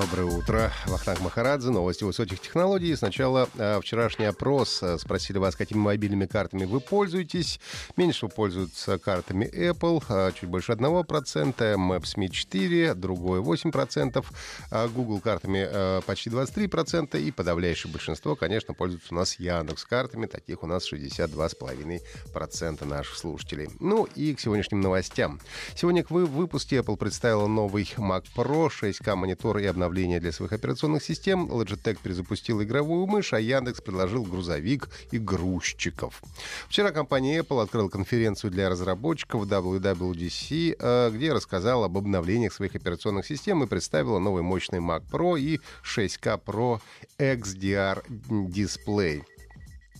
Доброе утро. Вахтанг Махарадзе, новости высоких технологий. Сначала э, вчерашний опрос. Э, спросили вас, какими мобильными картами вы пользуетесь. Меньше пользуются картами Apple, э, чуть больше 1%, Maps Me 4, другой 8%, э, Google картами э, почти 23%, и подавляющее большинство, конечно, пользуются у нас Яндекс картами. Таких у нас 62,5% наших слушателей. Ну и к сегодняшним новостям. Сегодня в выпуске Apple представила новый Mac Pro, 6К монитор и обновления для своих операционных систем, Logitech перезапустил игровую мышь, а Яндекс предложил грузовик и грузчиков. Вчера компания Apple открыла конференцию для разработчиков WWDC, э, где рассказала об обновлениях своих операционных систем и представила новый мощный Mac Pro и 6K Pro XDR дисплей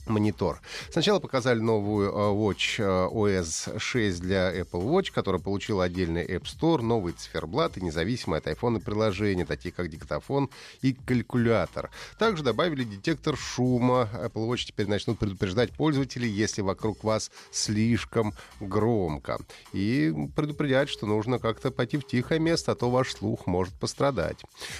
монитор. Сначала показали новую э, Watch э, OS 6 для Apple Watch, которая получила отдельный App Store, новый циферблат и независимое от iPhone приложения, такие как диктофон и калькулятор. Также добавили детектор шума. Apple Watch теперь начнут предупреждать пользователей, если вокруг вас слишком громко. И предупреждать, что нужно как-то пойти в тихое место, а то ваш слух может пострадать.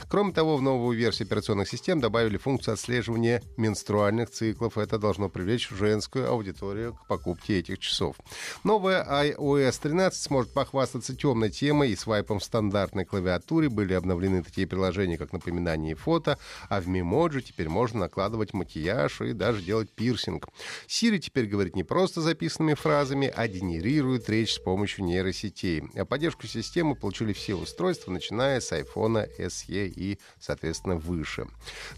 Кроме того, в новую версию операционных систем добавили функцию отслеживания менструальных циклов. Это должно должно привлечь женскую аудиторию к покупке этих часов. Новая iOS 13 сможет похвастаться темной темой и свайпом в стандартной клавиатуре. Были обновлены такие приложения, как напоминание и фото, а в Memoji теперь можно накладывать макияж и даже делать пирсинг. Siri теперь говорит не просто записанными фразами, а генерирует речь с помощью нейросетей. А поддержку системы получили все устройства, начиная с iPhone SE и, соответственно, выше.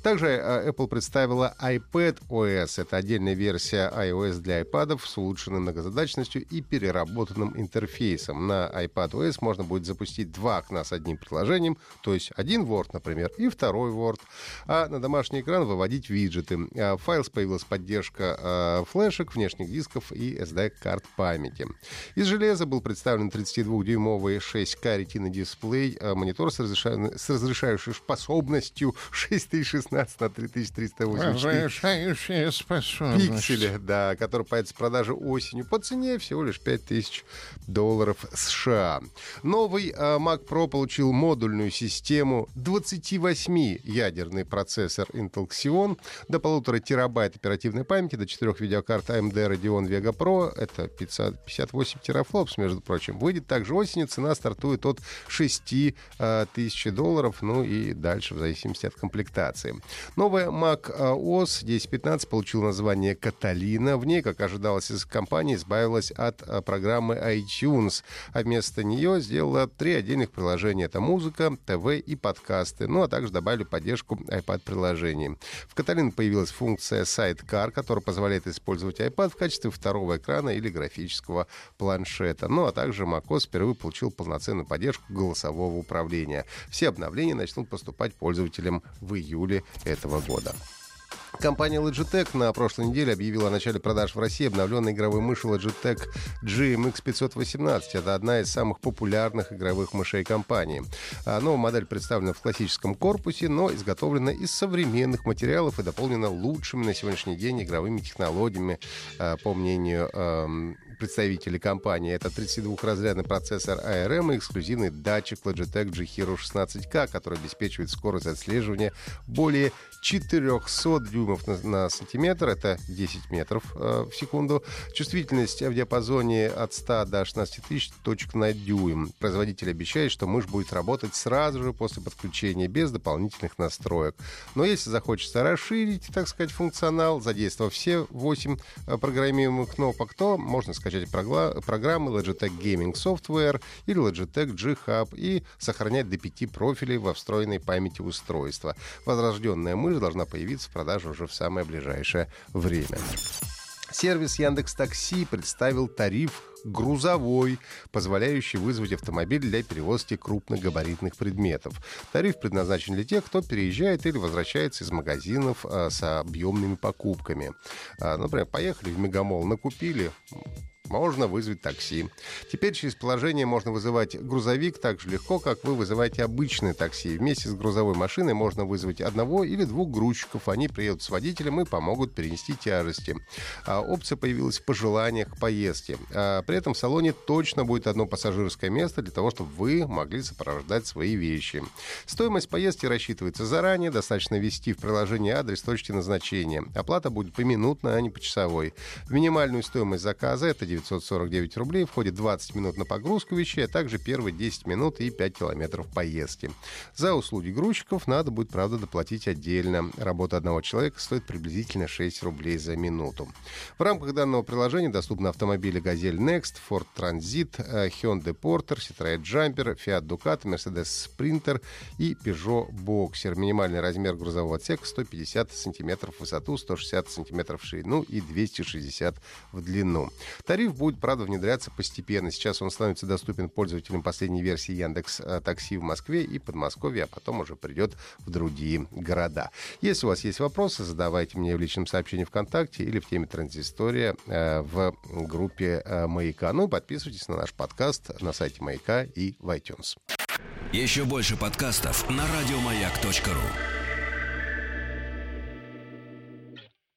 Также э, Apple представила iPad OS. Это отдельная версия iOS для iPad с улучшенной многозадачностью и переработанным интерфейсом. На iPadOS можно будет запустить два окна с одним приложением, то есть один Word, например, и второй Word, а на домашний экран выводить виджеты. А в Files появилась поддержка э, флешек, внешних дисков и SD-карт памяти. Из железа был представлен 32-дюймовый 6К Retina дисплей, а монитор с, разреша... с разрешающей способностью 6316 на 3380. Разрешающая способность пикселя, да, который появится в продаже осенью по цене всего лишь 5000 долларов США. Новый э, Mac Pro получил модульную систему 28-ядерный процессор Intel Xeon, до полутора терабайт оперативной памяти, до четырех видеокарт AMD Radeon Vega Pro, это 500, 58 терафлопс, между прочим. Выйдет также осенью, цена стартует от 6 э, тысяч долларов, ну и дальше в зависимости от комплектации. Новая Mac OS 1015 получила название название «Каталина». В ней, как ожидалось из компании, избавилась от а, программы iTunes, а вместо нее сделала три отдельных приложения. Это музыка, ТВ и подкасты. Ну, а также добавили поддержку iPad-приложений. В «Каталин» появилась функция Sidecar, которая позволяет использовать iPad в качестве второго экрана или графического планшета. Ну, а также macOS впервые получил полноценную поддержку голосового управления. Все обновления начнут поступать пользователям в июле этого года. Компания Logitech на прошлой неделе объявила о начале продаж в России обновленной игровой мыши Logitech GMX 518. Это одна из самых популярных игровых мышей компании. Новая модель представлена в классическом корпусе, но изготовлена из современных материалов и дополнена лучшими на сегодняшний день игровыми технологиями, а, по мнению представителей компании. Это 32-разрядный процессор ARM и эксклюзивный датчик Logitech G Hero 16K, который обеспечивает скорость отслеживания более 400 дюймов на, на сантиметр, это 10 метров э, в секунду. Чувствительность в диапазоне от 100 до 16 тысяч точек на дюйм. Производитель обещает, что мышь будет работать сразу же после подключения, без дополнительных настроек. Но если захочется расширить, так сказать, функционал, задействовав все 8 э, программируемых кнопок, то можно скачать программы Logitech Gaming Software или Logitech G-Hub и сохранять до 5 профилей во встроенной памяти устройства. Возрожденная мышь должна появиться в продаже уже в самое ближайшее время. Сервис Яндекс Такси представил тариф грузовой, позволяющий вызвать автомобиль для перевозки крупногабаритных предметов. Тариф предназначен для тех, кто переезжает или возвращается из магазинов а, с объемными покупками. А, например, поехали в Мегамол, накупили можно вызвать такси. Теперь через приложение можно вызывать грузовик так же легко, как вы вызываете обычное такси. Вместе с грузовой машиной можно вызвать одного или двух грузчиков. Они приедут с водителем и помогут перенести тяжести. А опция появилась в пожеланиях поездки. А при этом в салоне точно будет одно пассажирское место для того, чтобы вы могли сопровождать свои вещи. Стоимость поездки рассчитывается заранее. Достаточно ввести в приложение адрес точки назначения. Оплата будет поминутно, а не почасовой. Минимальную стоимость заказа, это 949 рублей, входит 20 минут на погрузку вещей, а также первые 10 минут и 5 километров поездки. За услуги грузчиков надо будет, правда, доплатить отдельно. Работа одного человека стоит приблизительно 6 рублей за минуту. В рамках данного приложения доступны автомобили «Газель Next», Ford Transit, э, Hyundai Porter, Citroёn Jumper, Fiat Ducato, Mercedes Sprinter и Peugeot Boxer. Минимальный размер грузового отсека 150 сантиметров в высоту, 160 сантиметров в ширину и 260 в длину. Тариф будет, правда, внедряться постепенно. Сейчас он становится доступен пользователям последней версии Яндекс э, Такси в Москве и Подмосковье, а потом уже придет в другие города. Если у вас есть вопросы, задавайте мне в личном сообщении ВКонтакте или в теме Транзистория э, в группе э, Маяка. Ну подписывайтесь на наш подкаст на сайте Маяка и в iTunes. Еще больше подкастов на радиомаяк.ру